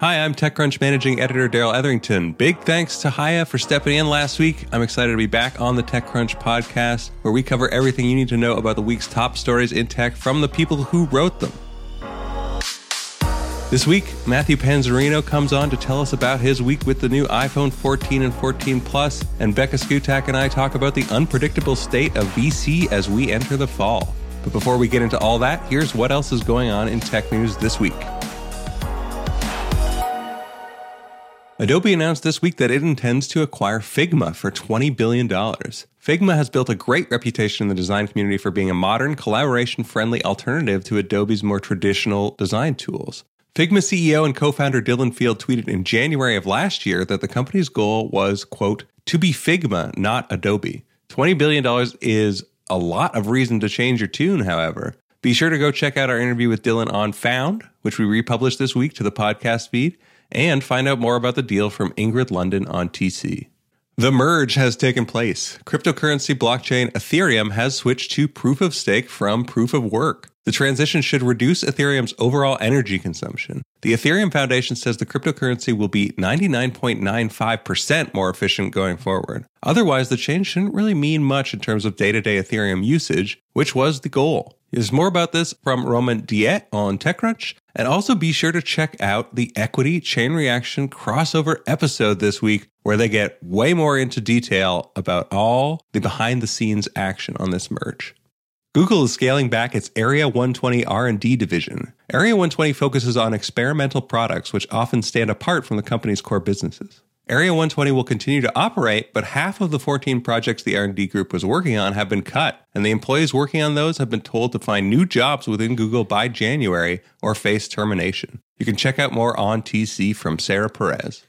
Hi, I'm TechCrunch managing editor Darrell Etherington. Big thanks to Hiya for stepping in last week. I'm excited to be back on the TechCrunch podcast, where we cover everything you need to know about the week's top stories in tech from the people who wrote them. This week, Matthew Panzarino comes on to tell us about his week with the new iPhone 14 and 14 Plus, and Becca Szkutak and I talk about the unpredictable state of VC as we enter the fall. But before we get into all that, here's what else is going on in tech news this week. Adobe announced this week that it intends to acquire Figma for $20 billion. Figma has built a great reputation in the design community for being a modern, collaboration friendly alternative to Adobe's more traditional design tools. Figma CEO and co founder Dylan Field tweeted in January of last year that the company's goal was, quote, to be Figma, not Adobe. $20 billion is a lot of reason to change your tune, however. Be sure to go check out our interview with Dylan on Found, which we republished this week to the podcast feed and find out more about the deal from Ingrid Lunden on TC. The merge has taken place. Cryptocurrency blockchain Ethereum has switched to proof of stake from proof of work. The transition should reduce Ethereum's overall energy consumption. The Ethereum Foundation says the cryptocurrency will be 99.95% more efficient going forward. Otherwise, the change shouldn't really mean much in terms of day to day Ethereum usage, which was the goal. There's more about this from Romain Dillet on TechCrunch. And also be sure to check out the Equity Chain Reaction crossover episode this week, where they get way more into detail about all the behind the scenes action on this merge. Google is scaling back its Area 120 R&D division. Area 120 focuses on experimental products which often stand apart from the company's core businesses. Area 120 will continue to operate, but half of the 14 projects the R&D group was working on have been cut, and the employees working on those have been told to find new jobs within Google by January or face termination. You can check out more on TC from Sarah Perez.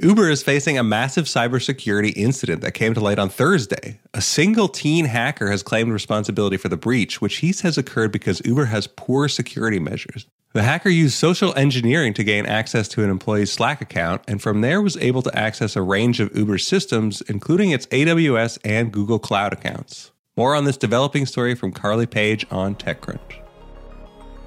Uber is facing a massive cybersecurity incident that came to light on Thursday. A single teen hacker has claimed responsibility for the breach, which he says occurred because Uber has poor security measures. The hacker used social engineering to gain access to an employee's Slack account, and from there was able to access a range of Uber systems, including its AWS and Google Cloud accounts. More on this developing story from Carly Page on TechCrunch.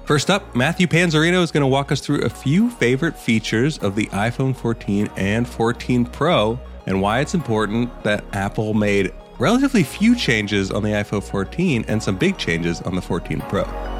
First up, Matthew Panzarino is going to walk us through a few favorite features of the iPhone 14 and 14 Pro and why it's important that Apple made relatively few changes on the iPhone 14 and some big changes on the 14 Pro.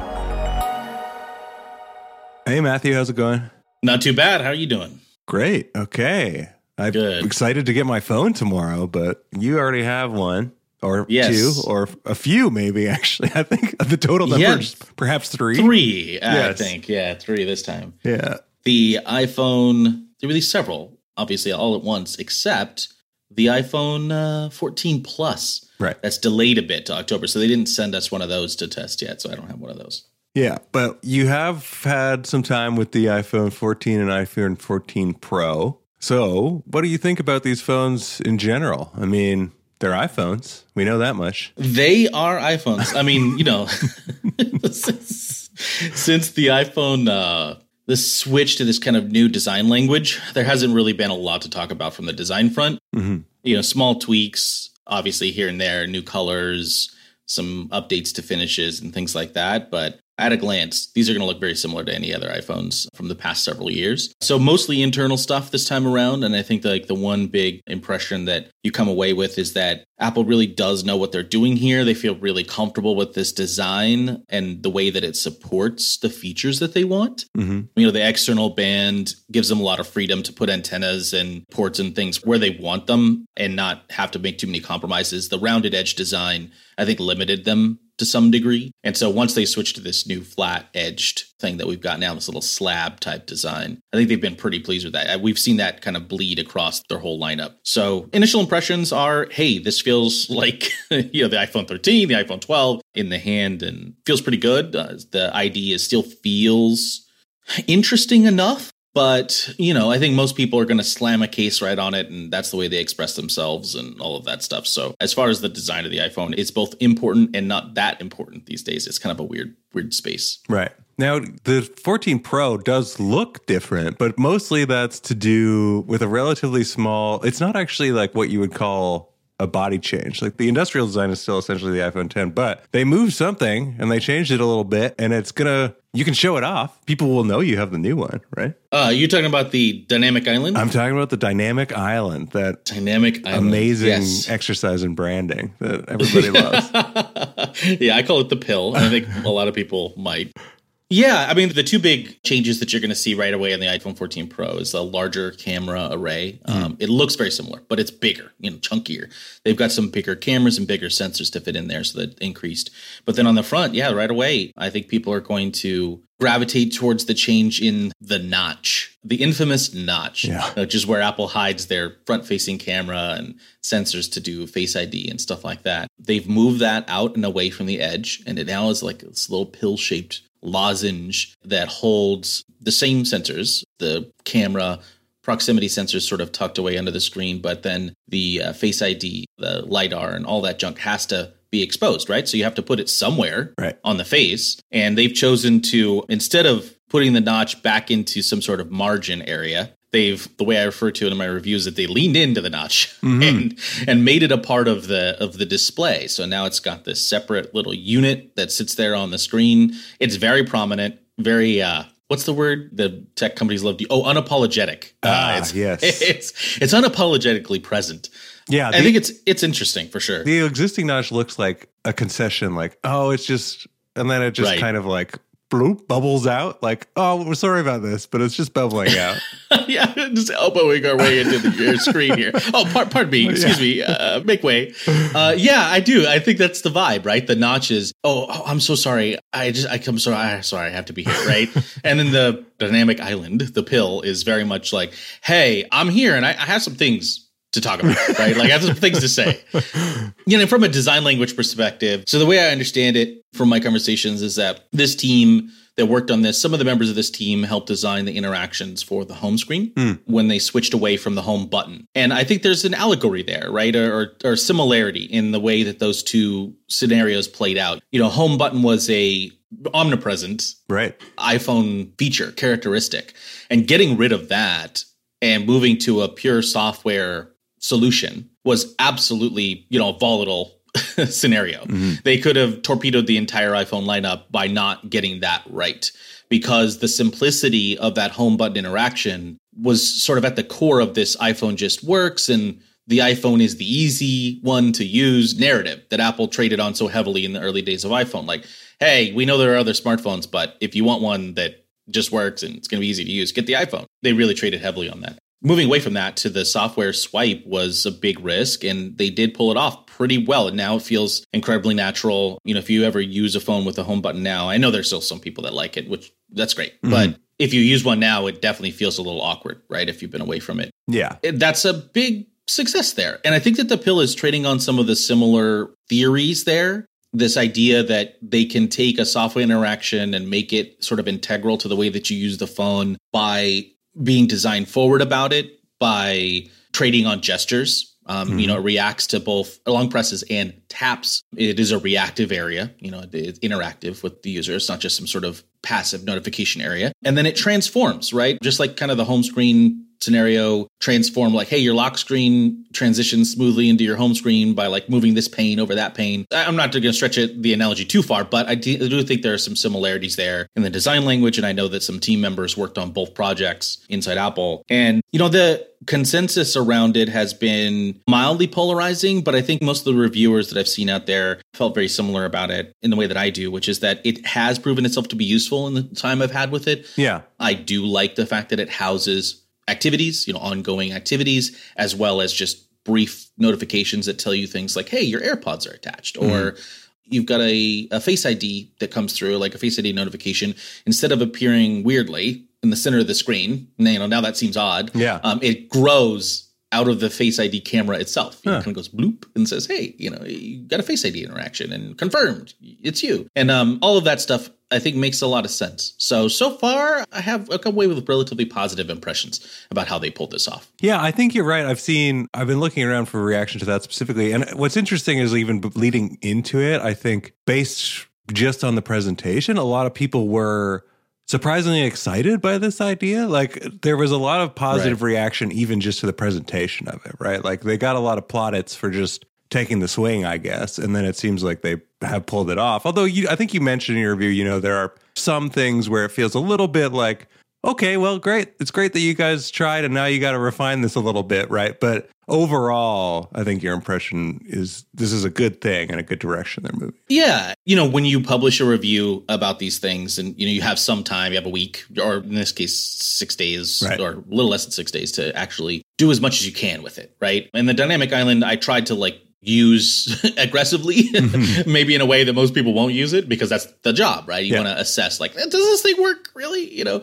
Hey, Matthew, how's it going? Not too bad. How are you doing? Great. Okay. I'm Good. excited to get my phone tomorrow, but you already have one or Yes. two or a few, maybe, actually. I think the total number Yeah. is perhaps three. Three, I think. Yeah, three this time. Yeah. The iPhone, there were these several, obviously all at once, except the iPhone uh, 14 Plus. Right. That's delayed a bit to October. So they didn't send us one of those to test yet. So I don't have one of those. Yeah, but you have had some time with the iPhone 14 and iPhone 14 Pro. So, what do you think about these phones in general? I mean, they're iPhones. We know that much. They are iPhones. I mean, you know, since, since the iPhone, uh, the switch to this kind of new design language, there hasn't really been a lot to talk about from the design front. Mhm. You know, small tweaks, obviously here and there, new colors, some updates to finishes and things like that. But at a glance, these are going to look very similar to any other iPhones from the past several years. So mostly internal stuff this time around, and I think like the one big impression that you come away with is that Apple really does know what they're doing here. They feel really comfortable with this design and the way that it supports the features that they want. hmm You know, the external band gives them a lot of freedom to put antennas and ports and things where they want them and not have to make too many compromises. The rounded edge design, I think, limited them to some degree. And so once they switched to this new flat edged thing that we've got now, this little slab type design, I think they've been pretty pleased with that. Uh, We've seen that kind of bleed across their whole lineup. So initial impressions are, hey, this feels like you know the iPhone 13, the iPhone 12 in the hand, and feels pretty good. Uh, the ID is still feels interesting enough. But, you know, I think most people are going to slam a case right on it, and that's the way they express themselves and all of that stuff. So, as far as the design of the iPhone, it's both important and not that important these days. It's kind of a weird, weird space. Right. Now, the 14 Pro does look different, but mostly that's to do with a relatively small, it's not actually like what you would call a body change. Like the industrial design is still essentially the iPhone 10, but they moved something and they changed it a little bit and it's going to you can show it off. People will know you have the new one, right? Uh, you're talking about the dynamic island? I'm talking about the dynamic island, that dynamic island. amazing yes. exercise in branding that everybody loves. yeah, I call it the pill. I think a lot of people might. Yeah, I mean the two big changes that you're going to see right away in the iPhone 14 Pro is the larger camera array. Mm. Um, it looks very similar, but it's bigger, you know, chunkier. They've got some bigger cameras and bigger sensors to fit in there, so that increased. But then on the front, yeah, right away, I think people are going to gravitate towards the change in the notch, the infamous notch, yeah. which is where Apple hides their front-facing camera and sensors to do Face ID and stuff like that. They've moved that out and away from the edge, and it now is like this little pill-shaped lozenge that holds the same sensors, the camera, proximity sensors sort of tucked away under the screen, but then the uh, Face ID, the LiDAR, and all that junk has to be exposed, right? So you have to put it somewhere right. on the face. And they've chosen to, instead of putting the notch back into some sort of margin area, they've the way I refer to it in my reviews that they leaned into the notch mm-hmm. and and made it a part of the of the display. So now it's got this separate little unit that sits there on the screen. It's very prominent, very uh what's the word the tech companies love to oh unapologetic. Ah, uh, it's, yes. It's it's unapologetically present. Yeah, the, I think it's it's interesting for sure. The existing notch looks like a concession like oh it's just and then it just right. kind of like bloop bubbles out like oh we're sorry about this but it's just bubbling out. Yeah just elbowing our way into the, your screen here. Oh par- pardon me excuse yeah. me uh, make way. Uh, yeah i do i think that's the vibe right? The notches oh, oh i'm so sorry i just i come sorry i sorry i have to be here right? And then the dynamic island the pill is very much like hey i'm here and I, I have some things to talk about, right? like I have some things to say. You know, from a design language perspective. So the way I understand it from my conversations is that this team that worked on this, some of the members of this team helped design the interactions for the home screen mm. when they switched away from the home button. And I think there's an allegory there, right? Or, or, or similarity in the way that those two scenarios played out. You know, home button was a omnipresent right iPhone feature characteristic. And getting rid of that and moving to a pure software solution was absolutely, you know, volatile scenario. Mm-hmm. They could have torpedoed the entire iPhone lineup by not getting that right because the simplicity of that home button interaction was sort of at the core of this iPhone just works and the iPhone is the easy one to use narrative that Apple traded on so heavily in the early days of iPhone. Like, hey, we know there are other smartphones, but if you want one that just works and it's going to be easy to use, get the iPhone. They really traded heavily on that moving away from that to the software swipe was a big risk and they did pull it off pretty well. And now it feels incredibly natural. You know if you ever use a phone with a home button now i know there's still some people that like it which that's great. Mm-hmm. but if you use one now it definitely feels a little awkward right if you've been away from it. Yeah. That's a big success there. And i think that the pill is trading on some of the similar theories there. This idea that they can take a software interaction and make it sort of integral to the way that you use the phone by being design forward about it by trading on gestures. Um, mm-hmm. You know, it reacts to both long presses and taps. It is a reactive area. You know, it's interactive with the user. It's not just some sort of passive notification area. And then it transforms, right? Just like kind of the home screen scenario transform like hey your lock screen transitions smoothly into your home screen by like moving this pane over that pane. I'm not going to stretch it the analogy too far but I do, I do think there are some similarities there in the design language and i know that some team members worked on both projects inside apple. And you know the consensus around it has been mildly polarizing but i think most of the reviewers that i've seen out there felt very similar about it in the way that i do which is that it has proven itself to be useful in the time i've had with it. Yeah. I do like the fact that it houses activities, you know, ongoing activities, as well as just brief notifications that tell you things like, hey, your AirPods are attached, mm-hmm. or you've got a, a Face ID that comes through, like a Face ID notification, instead of appearing weirdly in the center of the screen, Now, you know, now that seems odd. Yeah. Um, it grows out of the Face ID camera itself. You huh. know, kind of goes bloop and says, "Hey, you know, you got a Face ID interaction and confirmed it's you." And um, all of that stuff I think makes a lot of sense. So so far, I have come away with relatively positive impressions about how they pulled this off. Yeah, I think you're right. I've seen, I've been looking around for a reaction to that specifically, and what's interesting is even leading into it. I think based just on the presentation, a lot of people were surprisingly excited by this idea. Like there was a lot of positive right. reaction even just to the presentation of it, right? Like they got a lot of plaudits for just taking the swing, I guess. And then it seems like they have pulled it off. Although you, I think you mentioned in your review, you know, there are some things where it feels a little bit like, okay, well, great. It's great that you guys tried and now you got to refine this a little bit, right? But overall, I think your impression is this is a good thing and a good direction they're moving. Yeah. You know, when you publish a review about these things and, you know, you have some time, you have a week, or in this case, six days right. or a little less than six days to actually do as much as you can with it, right? And the dynamic island, I tried to like use aggressively, mm-hmm. maybe in a way that most people won't use it because that's the job, right? You yeah. want to assess, like, does this thing work really? You know,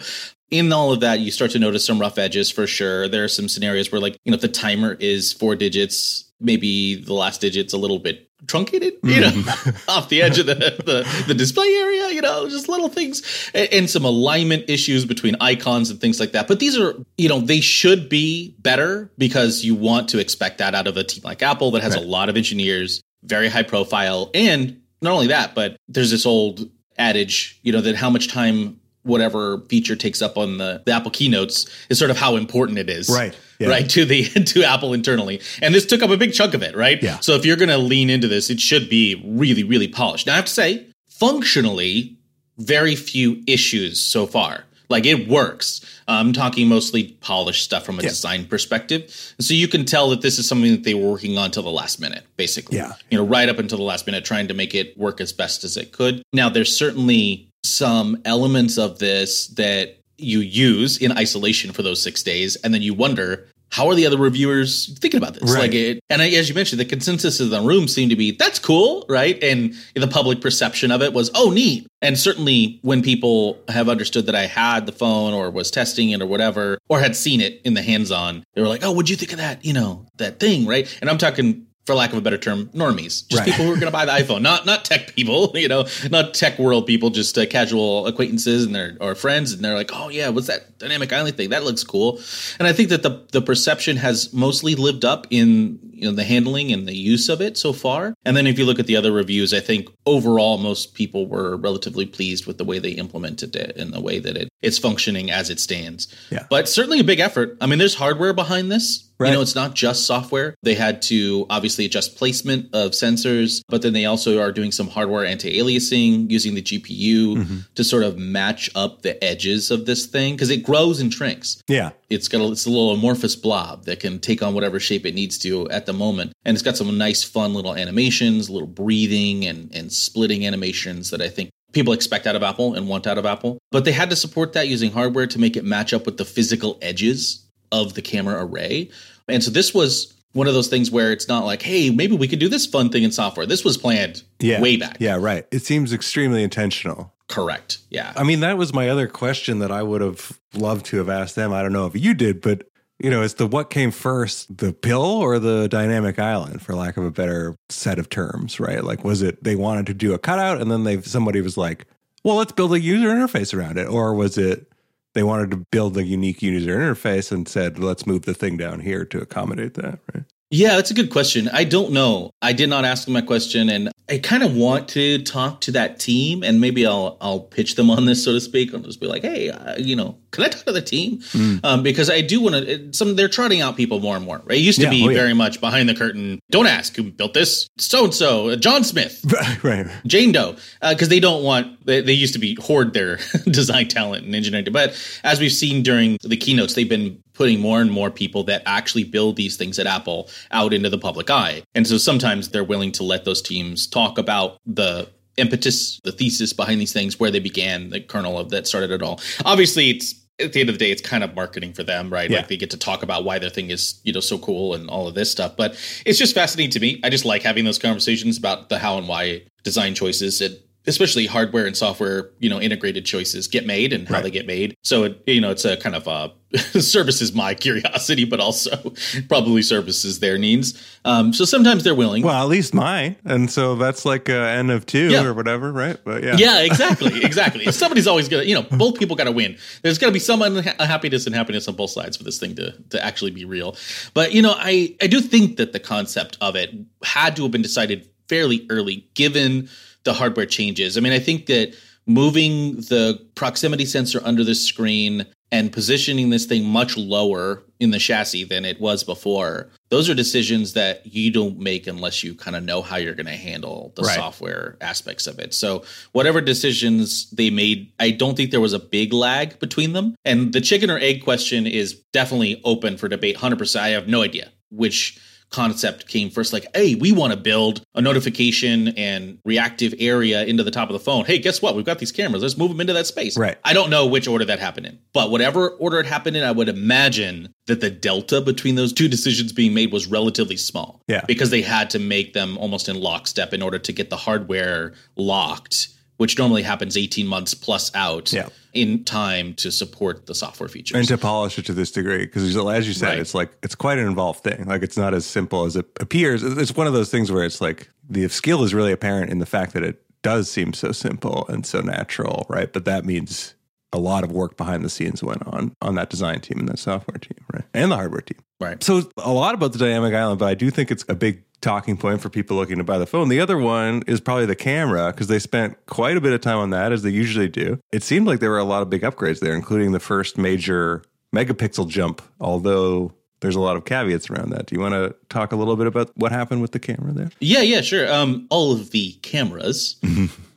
in all of that, you start to notice some rough edges for sure. There are some scenarios where, like, you know, if the timer is four digits, maybe the last digit's a little bit truncated, you know, mm. off the edge of the, the, the display area, you know, just little things and, and, some alignment issues between icons and things like that. But these are, you know, they should be better because you want to expect that out of a team like Apple that has right. a lot of engineers, very high profile. And not only that, but there's this old adage, you know, that how much time whatever feature takes up on the, the Apple keynotes is sort of how important it is. Right. Yeah. Right. To the to Apple internally. And this took up a big chunk of it, right? Yeah. So if you're gonna lean into this, it should be really, really polished. Now I have to say, functionally, very few issues so far. Like it works. I'm talking mostly polished stuff from a yeah. design perspective. So you can tell that this is something that they were working on till the last minute, basically. Yeah. You know, right up until the last minute, trying to make it work as best as it could. Now, there's certainly some elements of this that you use in isolation for those six days, and then you wonder how are the other reviewers thinking about this? Right. Like, it, and as you mentioned, the consensus in the room seemed to be that's cool, right? And the public perception of it was oh neat. And certainly, when people have understood that I had the phone or was testing it or whatever, or had seen it in the hands-on, they were like, "Oh, what'd you think of that? You know, that thing, right?" And I'm talking for lack of a better term, normies, just right. people who are going to buy the iPhone, not not tech people, you know, not tech world people, just uh, casual acquaintances and their or friends, and they're like, oh yeah, what's that dynamic island thing? That looks cool. And I think that the the perception has mostly lived up in you know the handling and the use of it so far. And then if you look at the other reviews, I think overall most people were relatively pleased with the way they implemented it and the way that it it's functioning as it stands. Yeah. But certainly a big effort. I mean, there's hardware behind this. Right. You know, it's not just software. They had to obviously adjust placement of sensors, but then they also are doing some hardware anti-aliasing using the GPU mm-hmm. to sort of match up the edges of this thing because it grows and shrinks. Yeah. It's got a, it's a little amorphous blob that can take on whatever shape it needs to at the moment. And it's got some nice fun little animations, little breathing and and splitting animations that I think people expect out of Apple and want out of Apple. But they had to support that using hardware to make it match up with the physical edges of the camera array. And so this was one of those things where it's not like, hey, maybe we could do this fun thing in software. This was planned yeah. way back. Yeah, right. It seems extremely intentional. Correct. Yeah. I mean, that was my other question that I would have loved to have asked them. I don't know if you did, but you know, it's the what came first, the pill or the dynamic island, for lack of a better set of terms, right? Like, was it they wanted to do a cutout and then they somebody was like, well, let's build a user interface around it, or was it they wanted to build a unique user interface and said, let's move the thing down here to accommodate that, right? Yeah, that's a good question. I don't know. I did not ask them my question, and I kind of want to talk to that team, and maybe I'll I'll pitch them on this, so to speak. I'll just be like, hey, uh, you know, can I talk to the team? Mm. Um, because I do want to. Some they're trotting out people more and more. Right? It used to yeah, be oh, yeah. very much behind the curtain. Don't ask who built this. So and so, John Smith, right? Jane Doe, because uh, they don't want. They, they used to be hoard their design talent and engineering, but as we've seen during the keynotes, they've been putting more and more people that actually build these things at Apple out into the public eye. And so sometimes they're willing to let those teams talk about the impetus, the thesis behind these things, where they began, the kernel of that started it all. Obviously, it's at the end of the day, it's kind of marketing for them, right? Yeah. Like they get to talk about why their thing is, you know, so cool and all of this stuff. But it's just fascinating to me. I just like having those conversations about the how and why design choices. It especially hardware and software, you know, integrated choices get made and how right. they get made. So, it, you know, it's a kind of a services my curiosity, but also probably services their needs. Um, so sometimes they're willing. Well, at least mine, and so that's like a n of two yeah. or whatever, right? But yeah, yeah, exactly, exactly. Somebody's always gonna, you know, both people got to win. There's got to be some unhappiness and happiness on both sides for this thing to to actually be real. But you know, I I do think that the concept of it had to have been decided fairly early, given the hardware changes. I mean, I think that moving the proximity sensor under the screen and positioning this thing much lower in the chassis than it was before. Those are decisions that you don't make unless you kind of know how you're going to handle the Right. software aspects of it. So, whatever decisions they made, I don't think there was a big lag between them. And the chicken or egg question is definitely open for debate 100%. I have no idea which concept came first like hey we want to build a notification and reactive area into the top of the phone hey guess what we've got these cameras let's move them into that space Right. i don't know which order that happened in but whatever order it happened in i would imagine that the delta between those two decisions being made was relatively small Yeah. because they had to make them almost in lockstep in order to get the hardware locked which normally happens 18 months plus out Yeah. in time to support the software features and to polish it to this degree because as you said Right. it's like it's quite an involved thing like it's not as simple as it appears it's one of those things where it's like the skill is really apparent in the fact that it does seem so simple and so natural right but that means a lot of work behind the scenes went on on that design team and that software team right and the hardware team right so a lot about the dynamic island, but I do think it's a big talking point for people looking to buy the phone. The other one is probably the camera because they spent quite a bit of time on that as they usually do. It seemed like there were a lot of big upgrades there, including the first major megapixel jump, although there's a lot of caveats around that. Do you want to talk a little bit about what happened with the camera there? Yeah, yeah, sure. Um, all of the cameras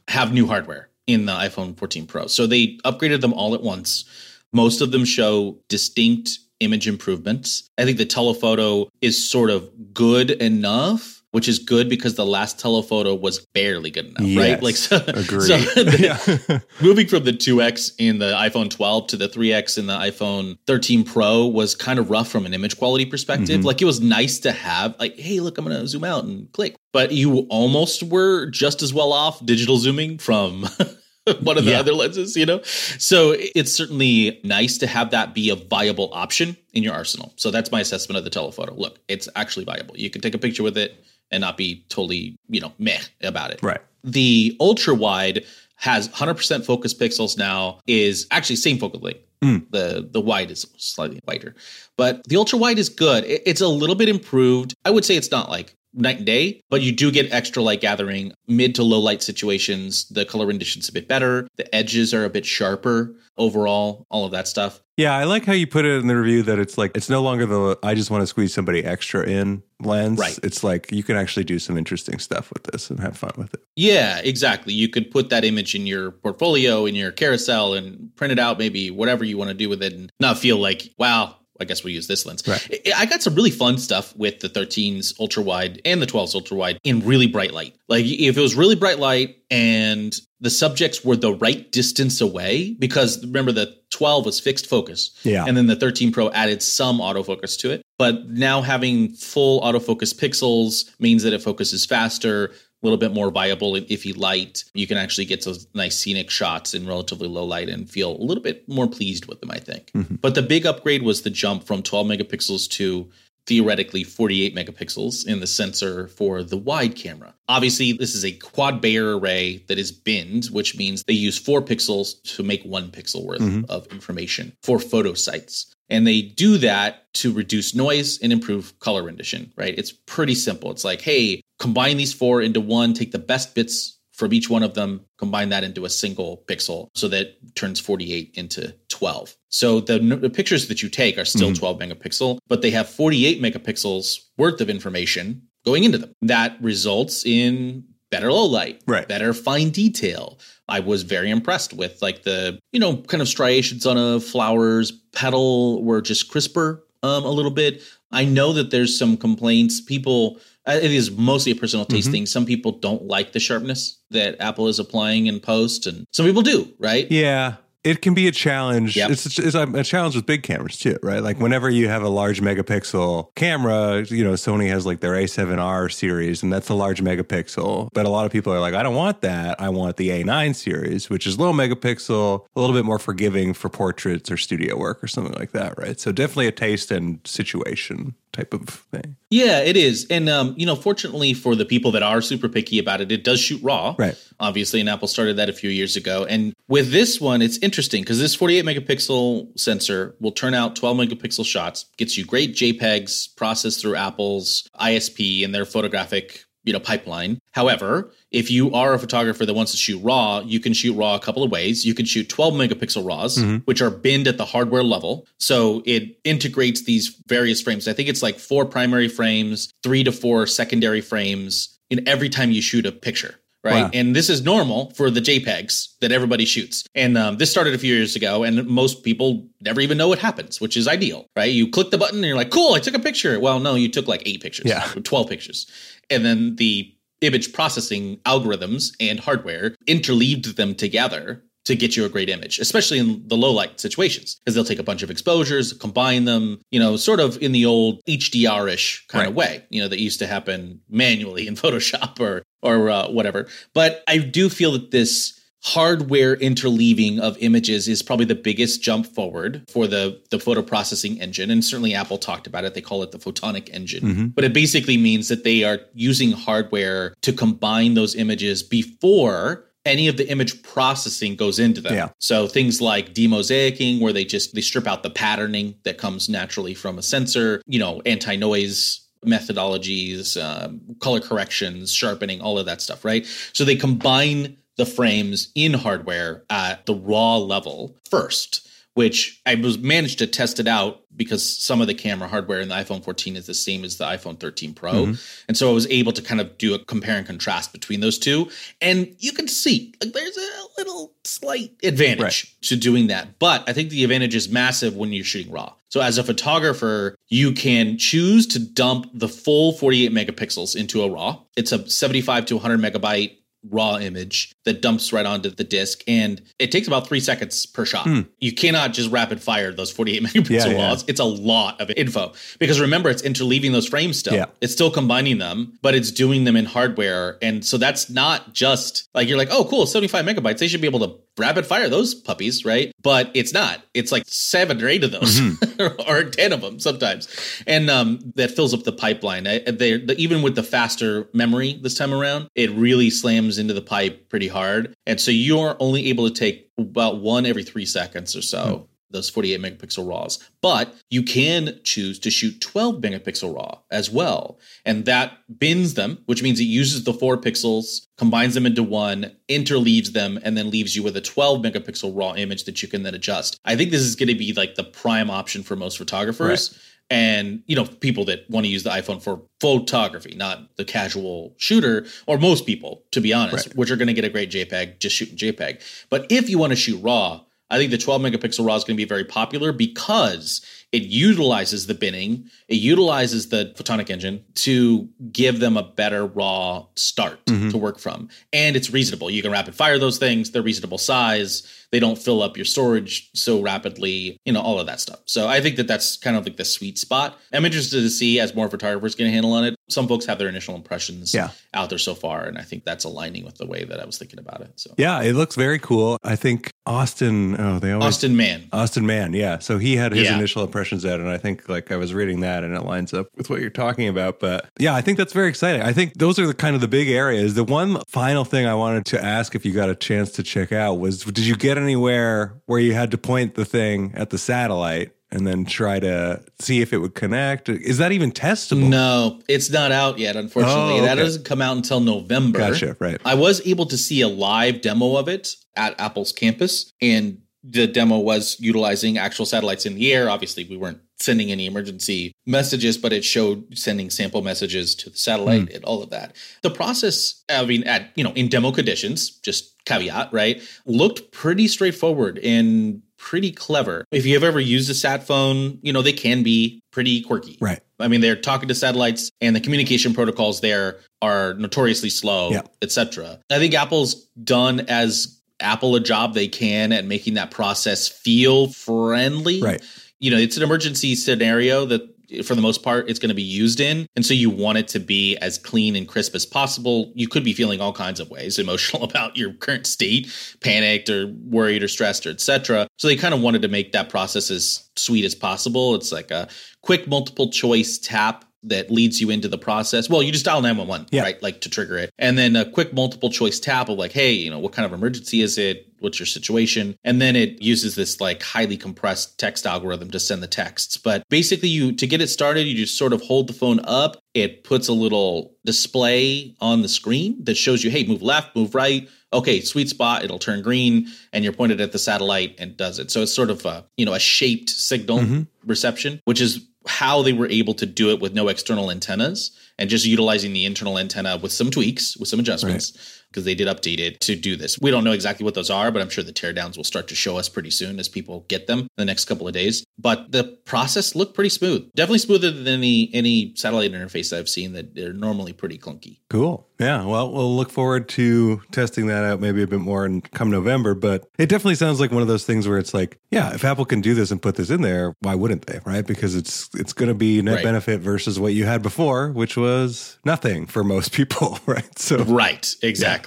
have new hardware in the iPhone 14 Pro. So they upgraded them all at once. Most of them show distinct image improvements. I think the telephoto is sort of good enough, which is good because the last telephoto was barely good enough, right? Like so, Agree. so the- moving from the 2x in the iPhone 12 to the 3x in the iPhone 13 Pro was kind of rough from an image quality perspective. Mhm. Like it was nice to have, like, hey, look, I'm going to zoom out and click. But you almost were just as well off digital zooming from one of the Yeah. other lenses, you know? So it's certainly nice to have that be a viable option in your arsenal. So that's my assessment of the telephoto. Look, it's actually viable. You can take a picture with it and not be totally, you know, meh about it right. the ultra wide has 100% focus pixels now is actually same focal length Mm. the the wide is slightly wider but the ultra wide is good It- it's a little bit improved i would say it's not like night and day but you do get extra light gathering mid to low light situations the color rendition's a bit better the edges are a bit sharper overall all of that stuff Yeah, I like how you put it in the review that it's like it's no longer the I just want to squeeze somebody extra in lens. Right. It's like you can actually do some interesting stuff with this and have fun with it. Yeah, exactly. You could put that image in your portfolio, in your carousel, and print it out, maybe whatever you want to do with it, and not feel like, wow, I guess we'll use this lens. Right. I I got some really fun stuff with the 13's ultra wide and the 12's ultra wide in really bright light. Like if it was really bright light and the subjects were the right distance away, because remember the 12 was fixed focus. Yeah. And then the 13 Pro added some autofocus to it. But now having full autofocus pixels means that it focuses faster, a little bit more viable in iffy light. You can actually get those nice scenic shots in relatively low light and feel a little bit more pleased with them, I think. Mm-hmm. But the big upgrade was the jump from 12 megapixels to theoretically 48 megapixels in the sensor for the wide camera. Obviously, this is a quad Bayer array that is binned, which means they use four pixels to make one pixel worth mm-hmm. of information for photo sites. And they do that to reduce noise and improve color rendition, right? It's pretty simple. It's like, hey, combine these four into one, take the best bits from each one of them, combine that into a single pixel so that turns 48 into 12. So the, the pictures that you take are still mm-hmm. 12 megapixel, but they have 48 megapixels worth of information going into them. That results in better low light, Right. better fine detail. I was very impressed with like the, you know, kind of striations on a flower's petal were just crisper um, a little bit. I know that there's some complaints. People, uh, it is mostly a personal taste Mm-hmm. thing. Some people don't like the sharpness that Apple is applying in post, and some people do, right? Yeah. It can be a challenge. Yep. It's, it's a challenge with big cameras too, right? Like whenever you have a large megapixel camera, you know, Sony has like their A7R series, and that's a large megapixel. But a lot of people are like, I don't want that. I want the A9 series, which is low megapixel, a little bit more forgiving for portraits or studio work or something like that, right? So definitely a taste and situation type of thing. Yeah, it is. And um, you know, fortunately for the people that are super picky about it, it does shoot raw. Right. Obviously, and Apple started that a few years ago. And with this one, it's interesting because this 48 megapixel sensor will turn out 12 megapixel shots, gets you great JPEGs processed through Apple's ISP and their photographic you know pipeline. However, if you are a photographer that wants to shoot raw, you can shoot raw a couple of ways. You can shoot 12 megapixel RAWs, Mm-hmm. which are binned at the hardware level. So it integrates these various frames. I think it's like four primary frames, three to four secondary frames in every time you shoot a picture. Right. Wow. And this is normal for the JPEGs that everybody shoots. And um, this started a few years ago, and most people never even know what happens, which is ideal, right? You click the button and you're like, cool, I took a picture. Well, no, you took like eight pictures, Yeah. or 12 pictures. And then the image processing algorithms and hardware interleaved them together to get you a great image, especially in the low light situations, because they'll take a bunch of exposures, combine them, you know, sort of in the old HDR ish kind of way, you know, that used to happen manually in Photoshop or or uh, whatever. But I do feel that this hardware interleaving of images is probably the biggest jump forward for the the photo processing engine and certainly Apple talked about it they call it the photonic engine but it basically means that they are using hardware to combine those images before any of the image processing goes into them. Yeah. So things like demosaicing, where they just they strip out the patterning that comes naturally from a sensor, you know, anti-noise methodologies, um, color corrections, sharpening, all of that stuff, right? So they combine the frames in hardware at the raw level first which I was managed to test it out because some of the camera hardware in the iPhone 14 is the same as the iPhone 13 Pro. Mm-hmm. And so I was able to kind of do a compare and contrast between those two. And you can see like there's a little slight advantage Right. to doing that. But I think the advantage is massive when you're shooting raw. So as a photographer, you can choose to dump the full 48 megapixels into a raw. It's a 75 to 100 megabyte raw image that dumps right onto the disk and it takes about three seconds per shot. You cannot just rapid fire those 48 megapixel Hmm. Yeah, yeah. It's a lot of info because remember, it's interleaving those frames still. Yeah. It's still combining them, but it's doing them in hardware. And so that's not just like you're like, oh, cool, 75 megabytes. They should be able to rapid fire those puppies, right? But it's not. It's like seven or eight of those Mm-hmm. or 10 of them sometimes. And um, that fills up the pipeline. I, they, the, even with the faster memory this time around, it really slams into the pipe pretty hard. And so you're only able to take about one every three seconds or so. Hmm. Those 48 megapixel RAWs, but you can choose to shoot 12 megapixel RAW as well. And that bins them, which means it uses the four pixels, combines them into one, interleaves them, and then leaves you with a 12 megapixel RAW image that you can then adjust. I think this is going to be like the prime option for most photographers and you know people that want to use the iphone for photography not the casual shooter or most people to be honest Right. which are going to get a great jpeg just shooting jpeg but if you want to shoot raw i think the 12 megapixel raw is going to be very popular because it utilizes the binning it utilizes the photonic engine to give them a better raw start mm-hmm. to work from. And it's reasonable. You can rapid fire those things. They're reasonable size. They don't fill up your storage so rapidly you know all of that stuff. So i think that that's kind of like the sweet spot. I'm interested to see as more photographers get a handle on it. Some folks have their initial impressions Yeah. out there so far and i think that's aligning with the way that i was thinking about it so. Yeah, it looks very cool. I think Austin, oh, they always austin mann. Austin Mann, yeah. So he had his Yeah. initial impressions out, and I think like I was reading that, and it lines up with what you're talking about. But yeah, I think that's very exciting. I think those are the kind of the big areas. The one final thing I wanted to ask, if you got a chance to check out, was did you get anywhere where you had to point the thing at the satellite and then try to see if it would connect? Is that even testable? no it's not out yet unfortunately Oh, that doesn't come out until november Gotcha. Right. I was able to see a live demo of it at Apple's campus, and the demo was utilizing actual satellites in the air. Obviously, we weren't sending any emergency messages, but it showed sending sample messages to the satellite hmm. and all of that. The process, I mean, at you know, in demo conditions, just caveat, right, looked pretty straightforward and pretty clever. If you've ever used a sat phone, you know, they can be pretty quirky. Right. I mean, they're talking to satellites, and the communication protocols there are notoriously slow, Yeah. etc. I think Apple's done as Apple a job they can at making that process feel friendly. Right. You know, it's an emergency scenario that for the most part it's going to be used in and so you want it to be as clean and crisp as possible you could be feeling all kinds of ways emotional about your current state panicked or worried or stressed or etc so they kind of wanted to make that process as sweet as possible it's like a quick multiple choice tap that leads you into the process. Well, you just dial 911, Yeah. right? Like to trigger it. And then a quick multiple choice tap of like, hey, you know, what kind of emergency is it? What's your situation? And then it uses this like highly compressed text algorithm to send the texts. But basically, you to get it started, you just sort of hold the phone up. It puts a little display on the screen that shows you, hey, move left, move right. Okay, sweet spot. It'll turn green, and you're pointed at the satellite and does it. So it's sort of a you know a shaped signal mm-hmm. reception, which is how they were able to do it with no external antennas and just utilizing the internal antenna with some tweaks, with some adjustments, because they did update it to do this. We don't know exactly what those are, but I'm sure the teardowns will start to show us pretty soon as people get them in the next couple of days. But the process looked pretty smooth. Definitely smoother than any any satellite interface I've seen that they're normally pretty clunky. Cool. Yeah. Well, we'll look forward to testing that out maybe a bit more in come November. But it definitely sounds like one of those things where it's like, yeah, if Apple can do this and put this in there, why wouldn't they? Right? Because it's it's going to be net Right. benefit versus what you had before, which was nothing for most people. Right. So Right, exactly. Yeah,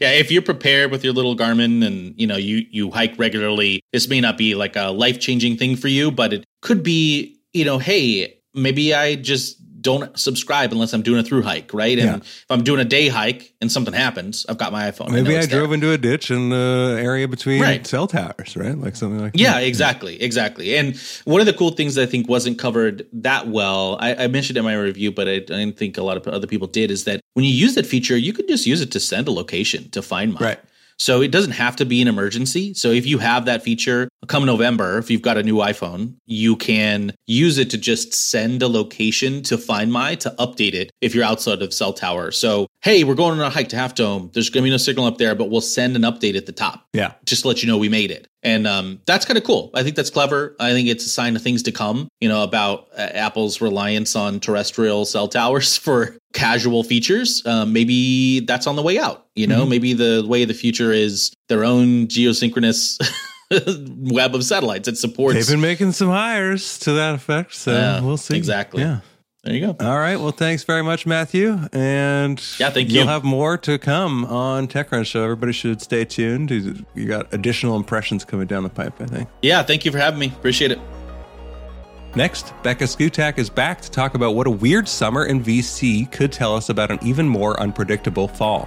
Yeah, if you're prepared with your little Garmin and you know you you hike regularly, this may not be like a life-changing thing for you, but it could be, you know, hey, maybe I just don't subscribe unless I'm doing a through hike, right? And Yeah. if I'm doing a day hike and something happens, I've got my iPhone. maybe I there. drove into a ditch in the area between Right. cell towers, right? Like something like Yeah, that. Yeah, exactly, exactly. And one of the cool things that I think wasn't covered that well, I, I mentioned in my review, but I, I didn't think a lot of other people did, is that when you use that feature, you could just use it to send a location to Find My. Right. So it doesn't have to be an emergency. So if you have that feature come November, if you've got a new iPhone, you can use it to just send a location to Find My to update it if you're outside of cell tower. So, hey, we're going on a hike to Half Dome. There's going to be no signal up there, but we'll send an update at the top Yeah. just to let you know we made it. And um, that's kind of cool. I think that's clever. I think it's a sign of things to come, you know, about uh, Apple's reliance on terrestrial cell towers for casual features. Um, maybe that's on the way out, you know, maybe the way of the future is their own geosynchronous web of satellites that supports. They've been making some hires to that effect. So Yeah, we'll see. exactly. Yeah. There you go. All right. Well, thanks very much, Matthew. And Yeah, thank you'll you. have more to come on TechCrunch, so everybody should stay tuned. You got additional impressions coming down the pipe, I think. Yeah, thank you for having me. Appreciate it. Next, Becca Szkutak is back to talk about what a weird summer in VC could tell us about an even more unpredictable fall.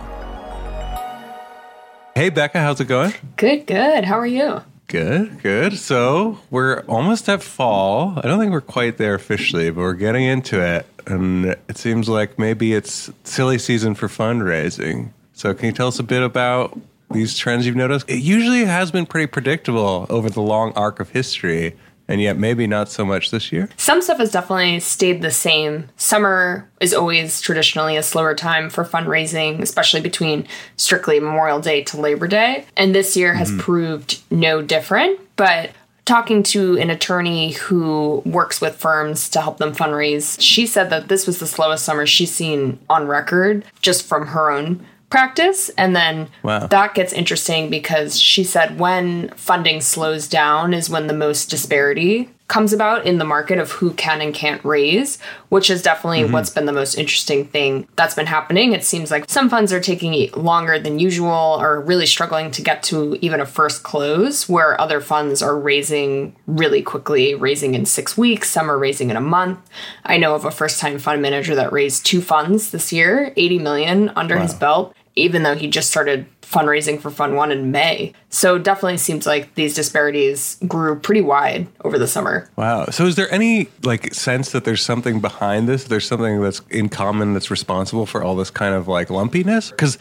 Hey, Becca, how's it going? Good, good. How are you? Good, good. So we're almost at fall. I don't think we're quite there officially, but we're getting into it. And it seems like maybe it's silly season for fundraising. So can you tell us a bit about these trends you've noticed? It usually has been pretty predictable over the long arc of history, and yet maybe not so much this year. Some stuff has definitely stayed the same. Summer is always traditionally a slower time for fundraising, especially between strictly Memorial Day to Labor Day. And this year has hmm. proved no different. But talking to an attorney who works with firms to help them fundraise, she said that this was the slowest summer she's seen on record just from her own practice. And then Wow. that gets interesting because she said when funding slows down is when the most disparity comes about in the market of who can and can't raise, which is definitely mm-hmm. what's been the most interesting thing that's been happening. It seems like some funds are taking longer than usual or really struggling to get to even a first close, where other funds are raising really quickly, raising in six weeks, some are raising in a month. I know of a first time fund manager that raised two funds this year, 80 million under his belt even though he just started fundraising for Fund One in May. So it definitely seems like these disparities grew pretty wide over the summer. Wow. So is there any like sense that there's something behind this? There's something that's in common that's responsible for all this kind of like lumpiness? Because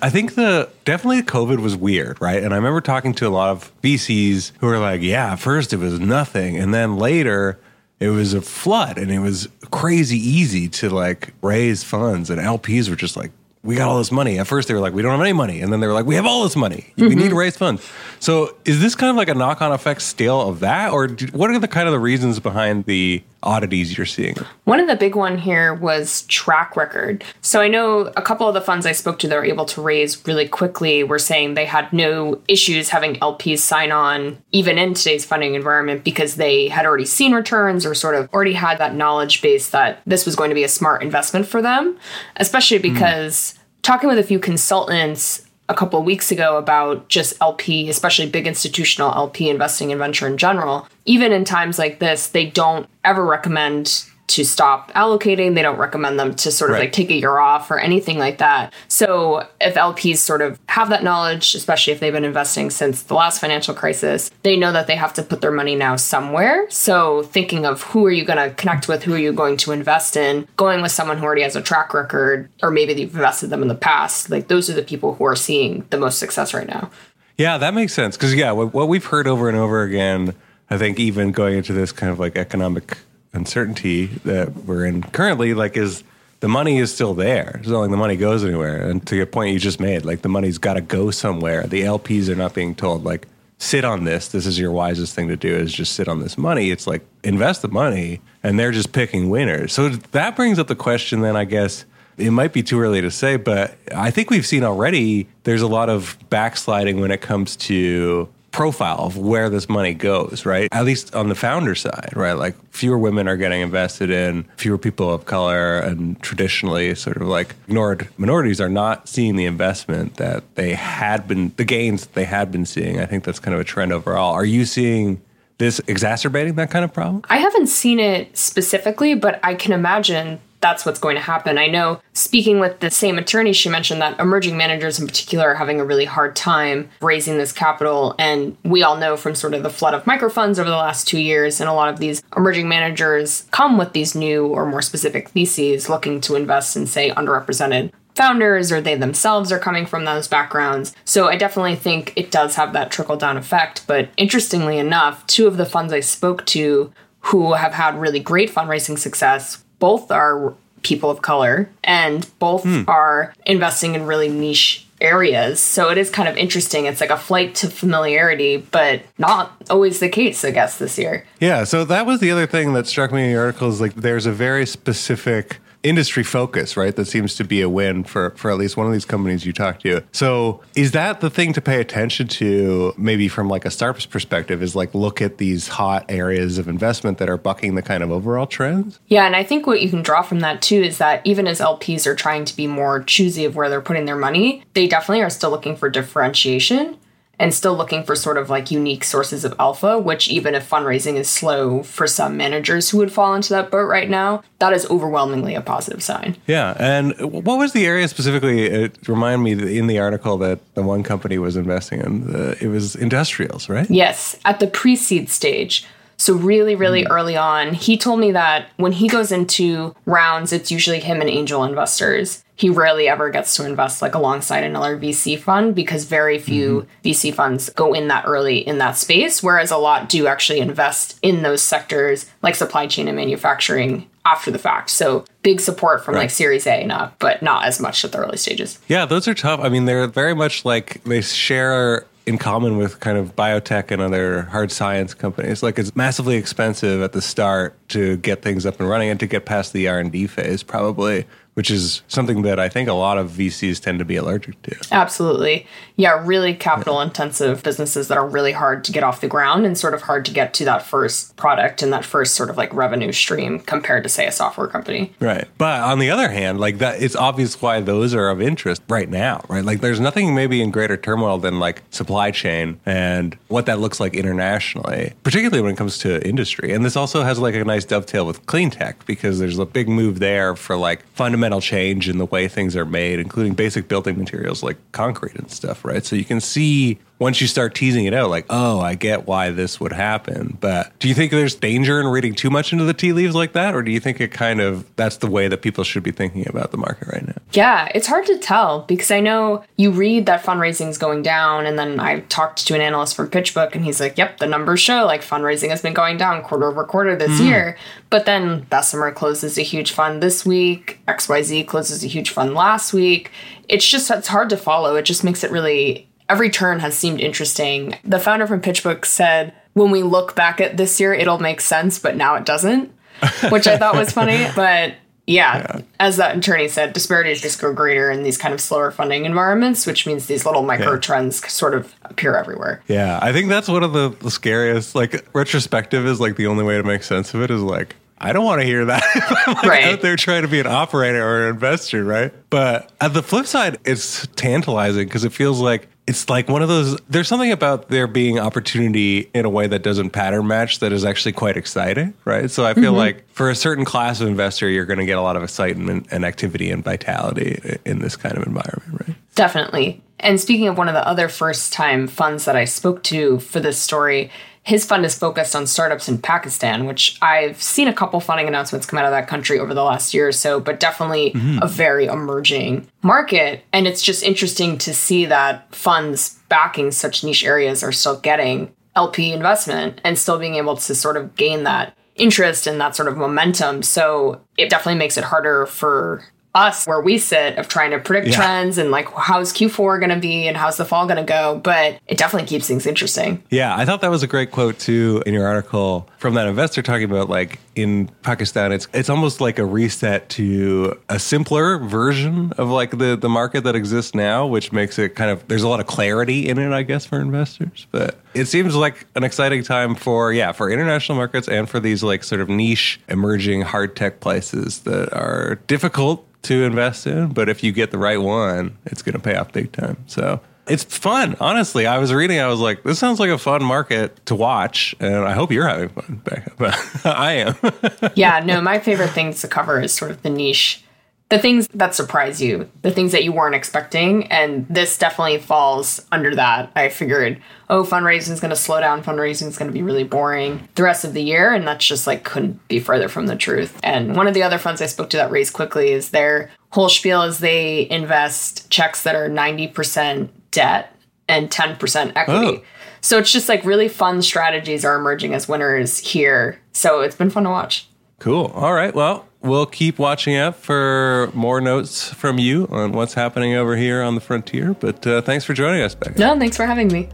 I think the definitely COVID was weird, right? And I remember talking to a lot of VCs who were like, yeah, first it was nothing. And then later it was a flood and it was crazy easy to like raise funds. And LPs were just like, we got all this money. At first, they were like, we don't have any money. And then they were like, we have all this money. We mm-hmm. need to raise funds. So, is this kind of like a knock on effect still of that? Or do, what are the kind of the reasons behind the oddities you're seeing? One of the big one here was track record. So I know a couple of the funds I spoke to that were able to raise really quickly were saying they had no issues having LPs sign on even in today's funding environment because they had already seen returns or sort of already had that knowledge base that this was going to be a smart investment for them, especially hmm. because talking with a few consultants a couple of weeks ago about just LP, especially big institutional LP investing in venture in general. Even in times like this, they don't ever recommend to stop allocating. They don't recommend them to sort of Right. like take a year off or anything like that. So if LPs sort of have that knowledge, especially if they've been investing since the last financial crisis, they know that they have to put their money now somewhere. So thinking of who are you going to connect with, who are you going to invest in, going with someone who already has a track record, or maybe they've invested them in the past, like those are the people who are seeing the most success right now. Yeah, that makes sense. Because, yeah, what, what we've heard over and over again, I think even going into this kind of like economic uncertainty that we're in currently, like, is the money is still there. It's not like the money goes anywhere. And to your point you just made, like, the money's got to go somewhere. The LPs are not being told, like, sit on this. This is your wisest thing to do is just sit on this money. It's like, invest the money, and they're just picking winners. So that brings up the question then, I guess it might be too early to say, but I think we've seen already there's a lot of backsliding when it comes to profile of where this money goes, right? At least on the founder side, right? Like fewer women are getting invested in, fewer people of color, and traditionally sort of like ignored minorities are not seeing the investment that they had been, the gains that they had been seeing. I think that's kind of a trend overall. Are you seeing this exacerbating that kind of problem? I haven't seen it specifically, but I can imagine that's what's going to happen. I know speaking with the same attorney, she mentioned that emerging managers in particular are having a really hard time raising this capital. And we all know from sort of the flood of microfunds over the last two years, and a lot of these emerging managers come with these new or more specific theses looking to invest in, say, underrepresented founders or they themselves are coming from those backgrounds. So I definitely think it does have that trickle down effect. But interestingly enough, two of the funds I spoke to who have had really great fundraising success, both are people of color and both hmm. are investing in really niche areas. So it is kind of interesting. It's like a flight to familiarity, but not always the case, I guess, this year. Yeah, so that was the other thing that struck me in the article is like there's a very specific industry focus, right? That seems to be a win for for at least one of these companies you talk to. So, is that the thing to pay attention to maybe from like a startup's perspective is like look at these hot areas of investment that are bucking the kind of overall trends? Yeah, and I think what you can draw from that too is that even as LPs are trying to be more choosy of where they're putting their money, they definitely are still looking for differentiation and still looking for sort of like unique sources of alpha, which even if fundraising is slow for some managers who would fall into that boat right now, that is overwhelmingly a positive sign. Yeah, and what was the area specifically? It reminded me that in the article that the one company was investing in. Uh, it was industrials, right? Yes, at the pre seed stage. So, really, really mm. early on, he told me that when he goes into rounds, it's usually him and angel investors. He rarely ever gets to invest like alongside another VC fund because very few mm-hmm. VC funds go in that early in that space, whereas a lot do actually invest in those sectors like supply chain and manufacturing after the fact. So, big support from like Series A, not but not as much at the early stages. Yeah, those are tough. I mean, they're very much like they share in common with kind of biotech and other hard science companies. Like it's massively expensive at the start to get things up and running and to get past the R&D phase probably, which is something that I think a lot of VCs tend to be allergic to. Absolutely. Yeah, really capital intensive businesses that are really hard to get off the ground and sort of hard to get to that first product and that first sort of like revenue stream compared to say a software company. Right. But on the other hand, like that it's obvious why those are of interest right now, right? Like there's nothing maybe in greater turmoil than like supply chain and what that looks like internationally, particularly when it comes to industry. And this also has like a nice dovetail with clean tech because there's a big move there for like fundamental change in the way things are made, including basic building materials like concrete and stuff, right? So you can see once you start teasing it out, like, oh, I get why this would happen. But do you think there's danger in reading too much into the tea leaves like that? Or do you think it kind of that's the way that people should be thinking about the market right now? Yeah, it's hard to tell because I know you read that fundraising is going down, and then I talked to an analyst from PitchBook, and he's like, "Yep, the numbers show like fundraising has been going down quarter over quarter this hmm. year." But then Bessemer closes a huge fund this week, XYZ closes a huge fund last week. It's just it's hard to follow. It just makes it really every turn has seemed interesting. The founder from PitchBook said, "When we look back at this year, it'll make sense, but now it doesn't," which I thought was funny, but. Yeah, as that attorney said, disparities just grow greater in these kind of slower funding environments, which means these little micro Yeah. trends sort of appear everywhere. Yeah, I think that's one of the, the scariest. Like retrospective is like the only way to make sense of it is like I don't want to hear that. Like Right. out there trying to be an operator or an investor, right? But at the flip side, it's tantalizing because it feels like it's like one of those there's something about there being opportunity in a way that doesn't pattern match that is actually quite exciting right? So i feel mm-hmm. like for a certain class of investor you're going to get a lot of excitement and activity and vitality in this kind of environment right? Definitely. And speaking of one of the other first time funds that i spoke to for this story his fund is focused on startups in Pakistan, which I've seen a couple funding announcements come out of that country over the last year or so, but definitely mm-hmm. a very emerging market. And it's just interesting to see that funds backing such niche areas are still getting LP investment and still being able to sort of gain that interest and that sort of momentum. So it definitely makes it harder for us where we sit of trying to predict yeah. trends and like how's Q4 going to be and how's the fall going to go. But it definitely keeps things interesting. Yeah, I thought that was a great quote too in your article from that investor talking about like in Pakistan, it's it's almost like a reset to a simpler version of like the the market that exists now, which makes it kind of there's a lot of clarity in it, I guess, for investors. But it seems like an exciting time for yeah for international markets and for these like sort of niche emerging hard tech places that are difficult to invest in, but if you get the right one, it's going to pay off big time. So it's fun. Honestly, I was reading, I was like, this sounds like a fun market to watch, and I hope you're having fun, Becca. But I am. yeah, no, my favorite things to cover is sort of the niche the things that surprise you, the things that you weren't expecting. And this definitely falls under that. I figured, oh, fundraising is going to slow down, fundraising is going to be really boring the rest of the year. And that's just like couldn't be further from the truth. And one of the other funds I spoke to that raised quickly is their whole spiel is they invest checks that are 90% debt and 10% equity. Oh. So it's just like really fun strategies are emerging as winners here. So it's been fun to watch. Cool. All right. Well, we'll keep watching out for more notes from you on what's happening over here on the frontier. But uh, thanks for joining us, Becca. No, thanks for having me.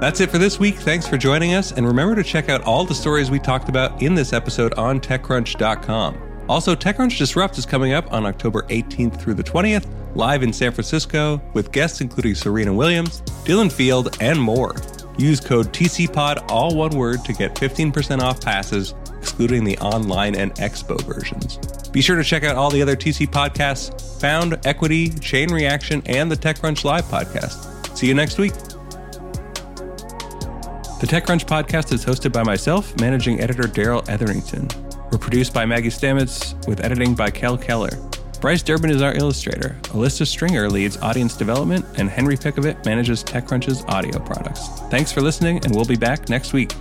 That's it for this week. Thanks for joining us. And remember to check out all the stories we talked about in this episode on TechCrunch.com. Also, TechCrunch Disrupt is coming up on October 18th through the 20th, live in San Francisco, with guests including Serena Williams, Dylan Field, and more. Use code TCPOD, all one word, to get 15% off passes excluding the online and expo versions. Be sure to check out all the other TC podcasts Found, Equity, Chain Reaction, and the TechCrunch Live podcast. See you next week. The TechCrunch podcast is hosted by myself, managing editor Darrell Etherington. We're produced by Maggie Stamets with editing by Kel Keller. Bryce Durbin is our illustrator. Alyssa Stringer leads audience development, and Henry Pickavet manages TechCrunch's audio products. Thanks for listening, and we'll be back next week.